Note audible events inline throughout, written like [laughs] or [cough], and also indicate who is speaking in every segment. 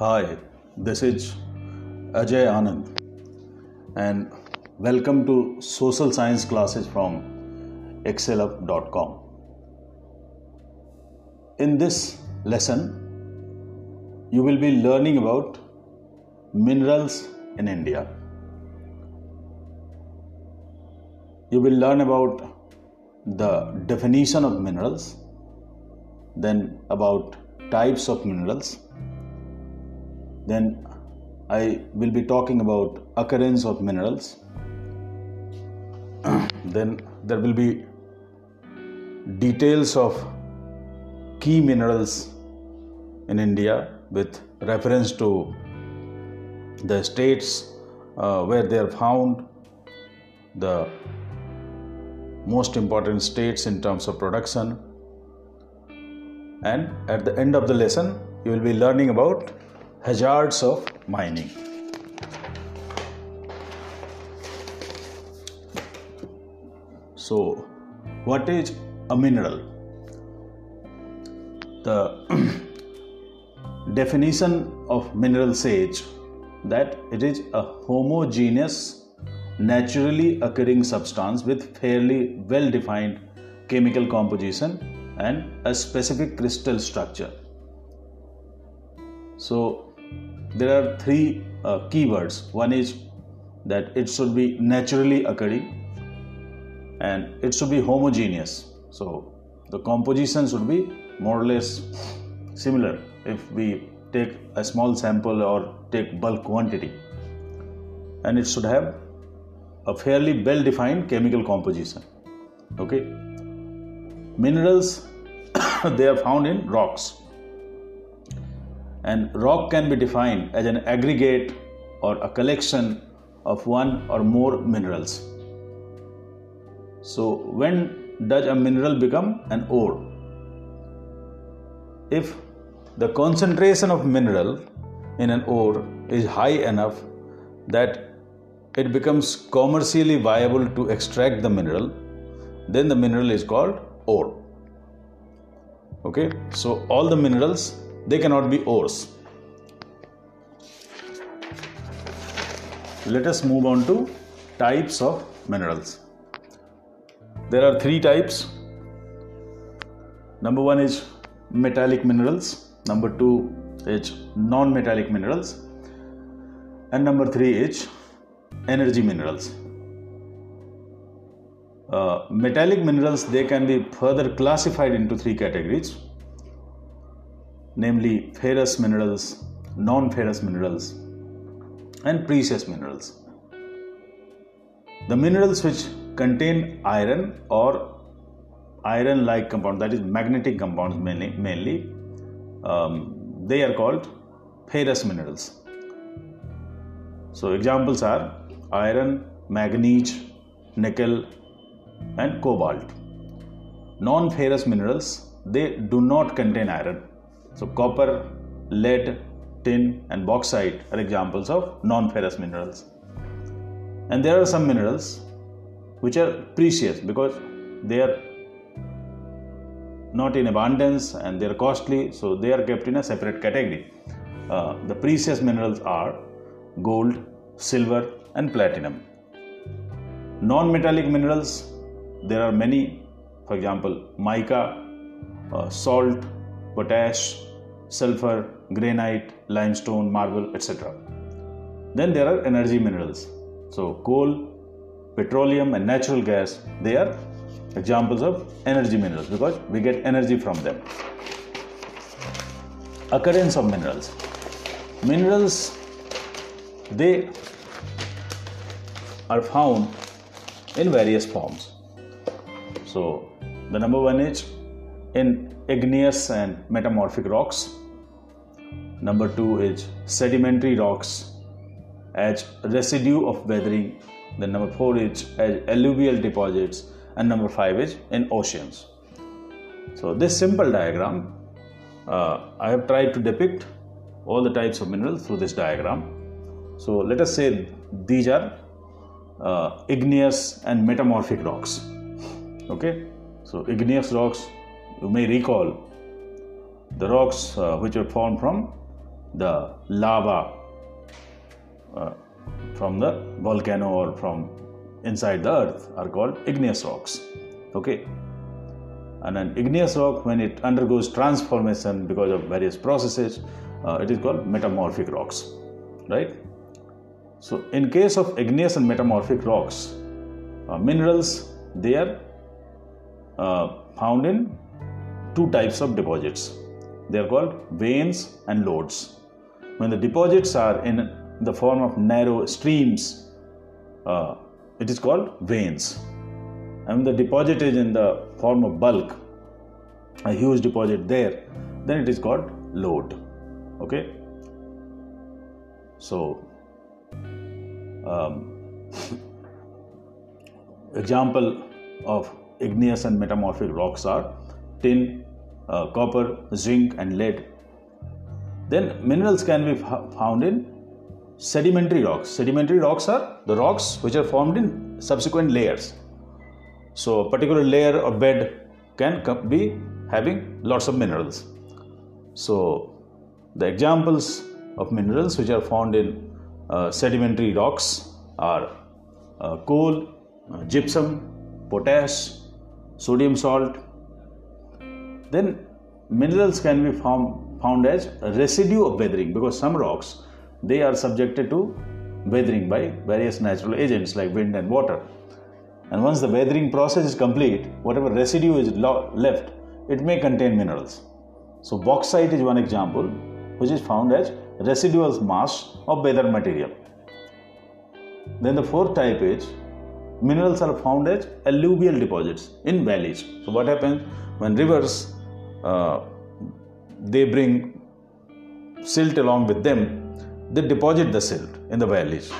Speaker 1: Hi, this is Ajay Anand, and welcome to social science classes from excelup.com. In this lesson, you will be learning about minerals in India. You will learn about the definition of minerals, then about types of minerals then I will be talking about occurrence of minerals. [clears throat] then there will be details of key minerals in India with reference to the states uh, where they are found, the most important states in terms of production, and at the end of the lesson, you will be learning about hazards of mining. So, what is a mineral? The [clears throat] definition of mineral says that it is a homogeneous, naturally occurring substance with fairly well defined chemical composition and a specific crystal structure. So, there are three uh, keywords. One is that it should be naturally occurring and it should be homogeneous. So the composition should be more or less similar if we take a small sample or take bulk quantity and it should have a fairly well defined chemical composition okay minerals [coughs] they are found in rocks and rock can be defined as an aggregate or a collection of one or more minerals. So, when does a mineral become an ore? If the concentration of mineral in an ore is high enough that it becomes commercially viable to extract the mineral, then the mineral is called ore. Okay, so all the minerals they cannot be ores. Let us move on to types of minerals. There are three types. Number one is metallic minerals, number two is non metallic minerals, and number three is energy minerals. Uh, metallic minerals they can be further classified into three categories namely ferrous minerals, non ferrous minerals, and precious minerals. The minerals which contain iron or iron like compounds, that is magnetic compounds mainly, mainly um, they are called ferrous minerals. So, examples are iron, manganese, nickel, and cobalt. Non ferrous minerals they do not contain iron so, copper, lead, tin, and bauxite are examples of non ferrous minerals. And there are some minerals which are precious because they are not in abundance and they are costly, so they are kept in a separate category. Uh, the precious minerals are gold, silver, and platinum. Non metallic minerals, there are many, for example, mica, uh, salt, potash, sulfur, granite, limestone, marble, etc. Then there are energy minerals. So, coal, petroleum, and natural gas they are examples of energy minerals because we get energy from them. Occurrence of minerals. Minerals they are found in various forms. So, the number one is in igneous and metamorphic rocks Number two is sedimentary rocks as residue of weathering. Then number four is as alluvial deposits, and number five is in oceans. So this simple diagram, uh, I have tried to depict all the types of minerals through this diagram. So let us say these are uh, igneous and metamorphic rocks. Okay, so igneous rocks, you may recall the rocks uh, which were formed from the lava uh, from the volcano or from inside the earth are called igneous rocks. Okay. And an igneous rock, when it undergoes transformation because of various processes, uh, it is called metamorphic rocks. Right? So, in case of igneous and metamorphic rocks, uh, minerals they are uh, found in two types of deposits. They are called veins and lodes. When the deposits are in the form of narrow streams, uh, it is called veins. And when the deposit is in the form of bulk, a huge deposit there, then it is called lode. Okay. So, um, [laughs] example of igneous and metamorphic rocks are tin, uh, copper, zinc, and lead. Then minerals can be found in sedimentary rocks. Sedimentary rocks are the rocks which are formed in subsequent layers. So, a particular layer or bed can be having lots of minerals. So, the examples of minerals which are found in uh, sedimentary rocks are uh, coal, uh, gypsum, potash, sodium salt. Then minerals can be found, found as residue of weathering because some rocks they are subjected to weathering by various natural agents like wind and water. And once the weathering process is complete, whatever residue is left, it may contain minerals. So bauxite is one example which is found as residual mass of weathered material. Then the fourth type is minerals are found as alluvial deposits in valleys. So what happens when rivers uh, they bring silt along with them, they deposit the silt in the valleys,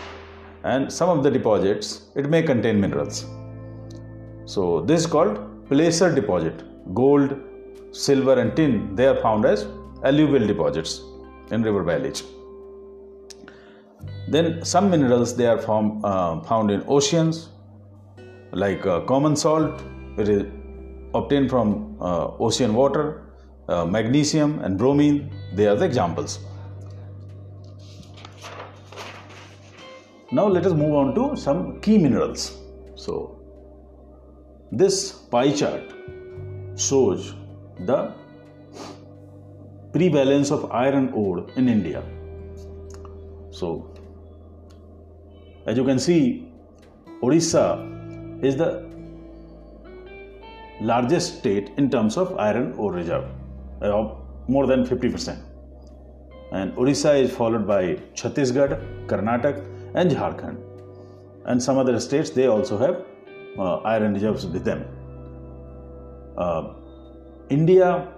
Speaker 1: and some of the deposits it may contain minerals. So this is called placer deposit. Gold, silver, and tin they are found as alluvial deposits in river valleys. Then some minerals they are found, uh, found in oceans, like uh, common salt. It is obtained from uh, ocean water. Uh, magnesium and bromine they are the examples. Now let us move on to some key minerals. So this pie chart shows the prevalence of iron ore in India. So as you can see, Odisha is the largest state in terms of iron ore reserve, uh, more than 50%. And Orissa is followed by Chhattisgarh, Karnataka, and Jharkhand. And some other states they also have uh, iron reserves with them. Uh, India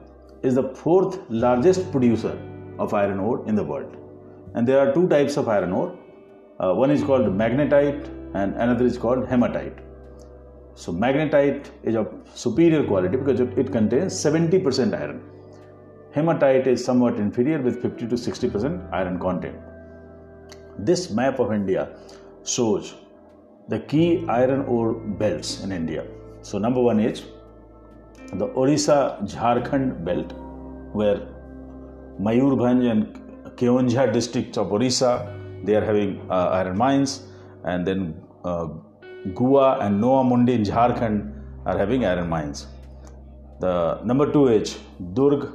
Speaker 1: is the fourth largest producer of iron ore in the world. And there are two types of iron ore. Uh, one is called magnetite and another is called hematite. So magnetite is of superior quality because it contains 70% iron. Hematite is somewhat inferior with 50 to 60% iron content. This map of India shows the key iron ore belts in India. So number one is the Orissa Jharkhand belt, where Mayurbhanj and Keonjhar districts of Orissa they are having uh, iron mines, and then uh, and Noamundi in Jharkhand are having iron mines. The number two is Durg,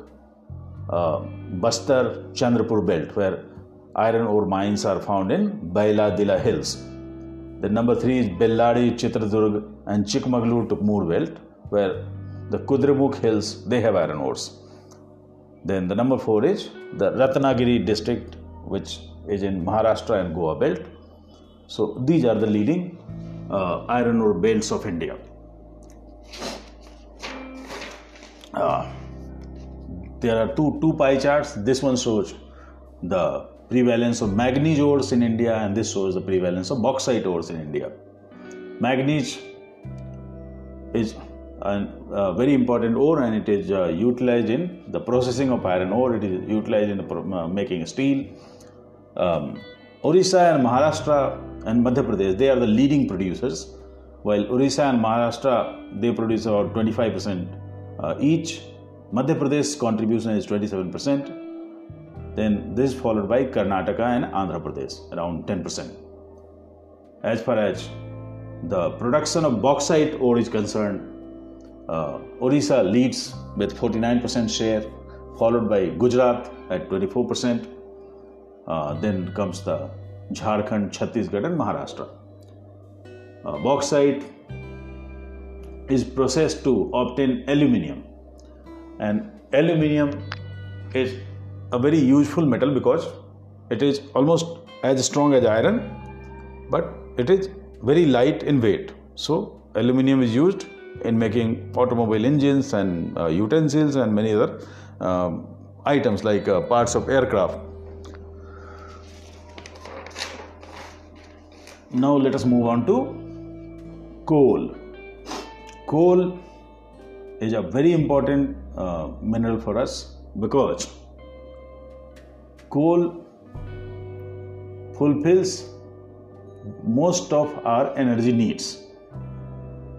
Speaker 1: Bastar, Chandrapur belt, where iron ore mines are found in Bailadila hills. The number three is Bellary, Chitradurg, and Chikmagalur Tumkur belt, where the Kudremukh hills they have iron ores. Then the number four is the Ratnagiri district, which is in Maharashtra and Goa belt. So these are the leading uh, iron ore belts of India. Uh, there are two two pie charts. This one shows the prevalence of manganese ores in India, and this shows the prevalence of bauxite ores in India. Manganese is a very important ore, and it is uh, utilized in the processing of iron ore. It is utilized in the, uh, making steel. Um, Orissa and Maharashtra and Madhya Pradesh, they are the leading producers, while Orissa and Maharashtra, they produce about 25% uh, each. Madhya Pradesh contribution is 27%. Then this is followed by Karnataka and Andhra Pradesh, around 10%. As far as the production of bauxite ore is concerned, uh, Orissa leads with 49% share, followed by Gujarat at 24%. Uh, then comes the Jharkhand, Chhattisgarh, and Maharashtra. Uh, bauxite is processed to obtain aluminium, and aluminium is a very useful metal because it is almost as strong as iron, but it is very light in weight. So, aluminium is used in making automobile engines and uh, utensils and many other um, items like uh, parts of aircraft. Now, let us move on to coal. Coal is a very important uh, mineral for us because coal fulfills most of our energy needs.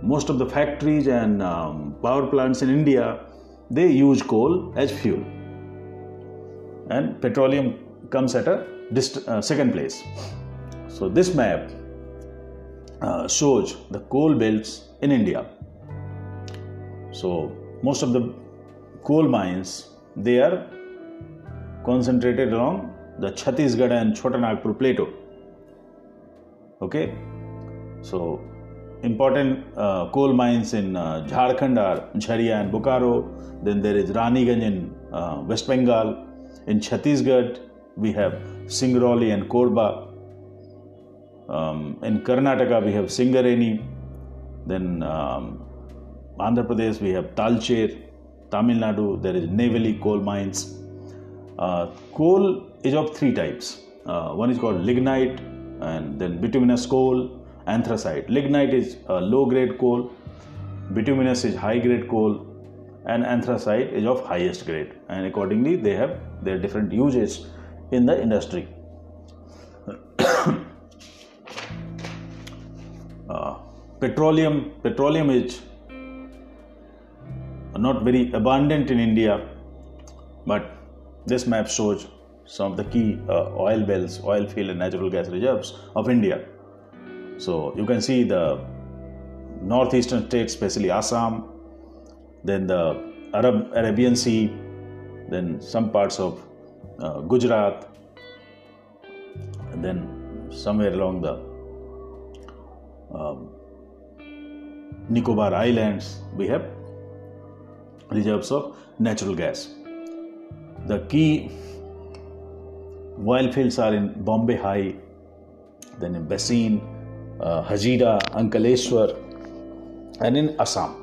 Speaker 1: Most of the factories and um, power plants in India they use coal as fuel, and petroleum comes at a dist- uh, second place. So this map uh, shows the coal belts in India. So most of the coal mines they are concentrated along the Chhattisgarh and Chotanagpur plateau. Okay? So important uh, coal mines in uh, jharkhand are jharia and bokaro. Then there is raniganj in uh, west bengal. In chhattisgarh we have singrauli and korba. Um, in karnataka we have singareni. Then um, andhra pradesh we have talcher tamil nadu there is neyveli coal mines uh, coal is of three types uh, one is called lignite and then bituminous coal, anthracite. Lignite is a low grade coal, bituminous is high grade coal, and anthracite is of highest grade. And accordingly, they have their different uses in the industry. [coughs] uh, petroleum petroleum is not very abundant in India, but this map shows some of the key uh, oil wells, oil field, and natural gas reserves of India. So you can see the northeastern states, especially Assam, then the Arab Arabian Sea, then some parts of uh, Gujarat, and then somewhere along the um, Nicobar Islands, we have reserves of natural gas. The key Oil fields are in Bombay High, then in Bassein, uh, Hazira, Ankaleshwar, and in Assam.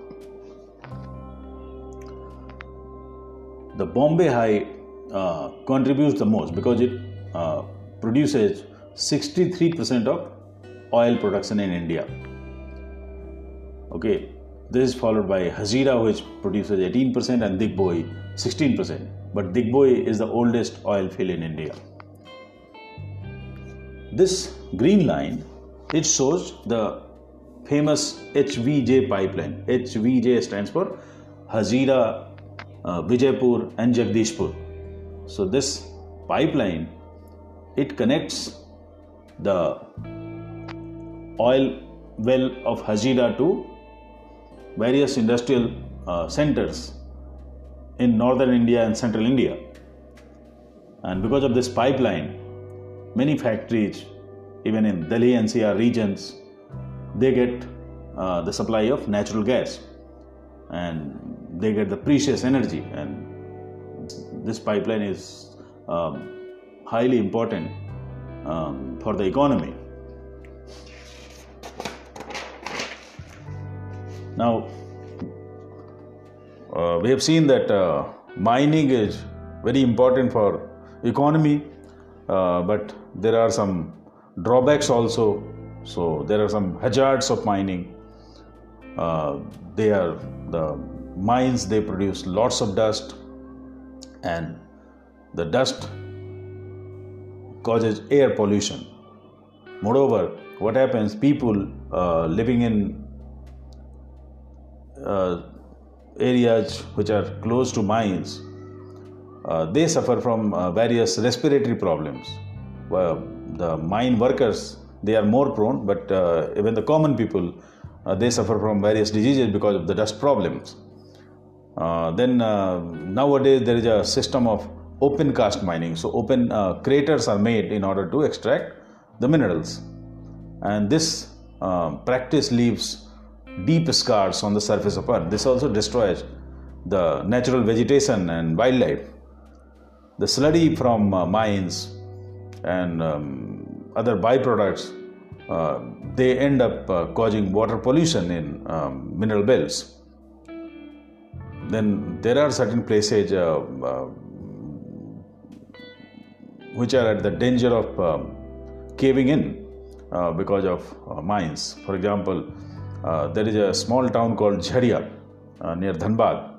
Speaker 1: The Bombay High uh, contributes the most because it uh, produces 63% of oil production in India. Okay, this is followed by Hazira, which produces 18%, and Digboi 16%. But Digboi is the oldest oil field in India. This green line it shows the famous HVJ pipeline. HVJ stands for Hazira, uh, Vijaypur, and Jagdishpur. So this pipeline it connects the oil well of Hazira to various industrial uh, centers in northern India and central India. And because of this pipeline, many factories, even in Delhi and NCR regions, they get uh, the supply of natural gas and they get the precious energy. And this pipeline is um, highly important um, for the economy. Now, uh, we have seen that uh, mining is very important for economy, uh, but there are some drawbacks also. So there are some hazards of mining. Uh, they are the mines. They produce lots of dust, and the dust causes air pollution. Moreover, what happens? People uh, living in uh, areas which are close to mines, uh, they suffer from uh, various respiratory problems. the mine workers they are more prone, but uh, even the common people uh, they suffer from various diseases because of the dust problems. Uh, then nowadays there is a system of open cast mining. So open craters are made in order to extract the minerals, and this practice leaves deep scars on the surface of earth. This also destroys the natural vegetation and wildlife. The sluddy from uh, mines and um, other byproducts, uh, they end up uh, causing water pollution in um, mineral belts. Then there are certain places uh, uh, which are at the danger of um, caving in uh, because of mines. For example, there is a small town called Jharia near Dhanbad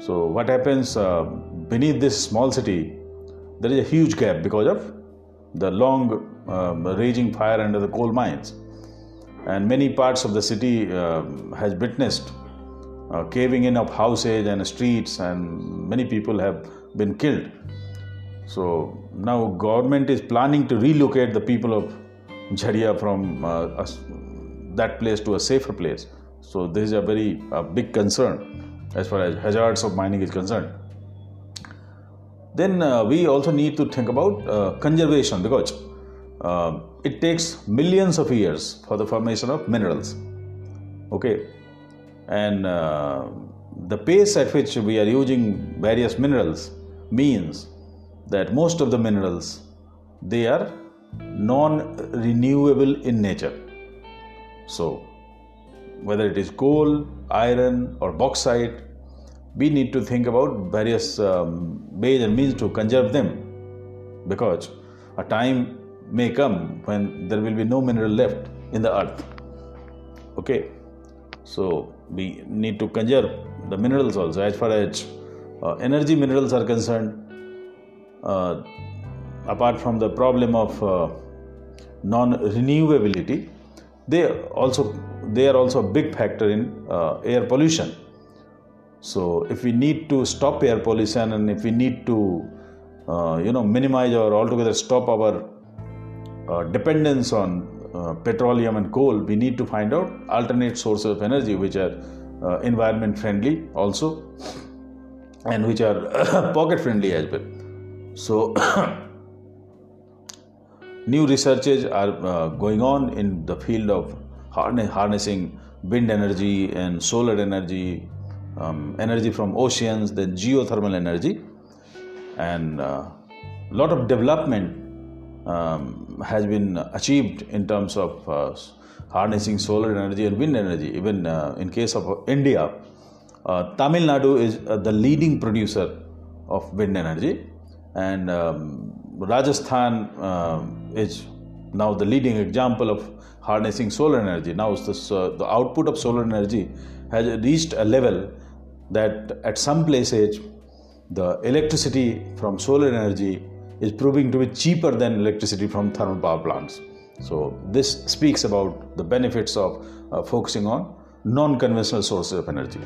Speaker 1: so, what happens uh, beneath this small city? There is a huge gap because of the long uh, raging fire under the coal mines, and many parts of the city uh, has witnessed uh, caving in of houses and streets, and many people have been killed. So now government is planning to relocate the people of Jharia from uh, that place to a safer place. So this is a very big concern as far as hazards of mining is concerned. Then uh, we also need to think about uh, conservation because uh, it takes millions of years for the formation of minerals. Okay, and uh, the pace at which we are using various minerals means that most of the minerals they are non-renewable in nature. So whether it is coal, iron, or bauxite, we need to think about various um, ways and means to conserve them because a time may come when there will be no mineral left in the earth. Okay, so we need to conserve the minerals also. As far as uh, energy minerals are concerned, uh, apart from the problem of uh, non renewability, they also they are also a big factor in uh, air pollution. So if we need to stop air pollution and if we need to uh, you know minimize or altogether stop our uh, dependence on uh, petroleum and coal, we need to find out alternate sources of energy which are uh, environment friendly also and which are [coughs] pocket friendly as well. So [coughs] new researches are uh, going on in the field of harnessing wind energy and solar energy, um, energy from oceans, then geothermal energy, and a uh, lot of development um, has been achieved in terms of uh, harnessing solar energy and wind energy. Even uh, in case of India, uh, Tamil Nadu is uh, the leading producer of wind energy, and um, Rajasthan uh, is now the leading example of harnessing solar energy. Now, this, uh, the output of solar energy has reached a level that at some places the electricity from solar energy is proving to be cheaper than electricity from thermal power plants. So, this speaks about the benefits of uh, focusing on non conventional sources of energy.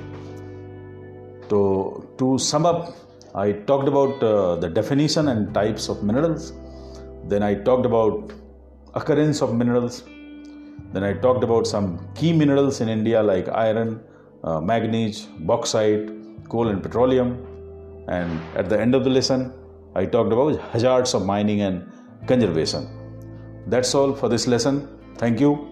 Speaker 1: So, to sum up, I talked about uh, the definition and types of minerals. Then I talked about occurrence of minerals. Then I talked about some key minerals in India like iron, uh, manganese, bauxite, coal, and petroleum. And at the end of the lesson, I talked about hazards of mining and conservation. That's all for this lesson. Thank you.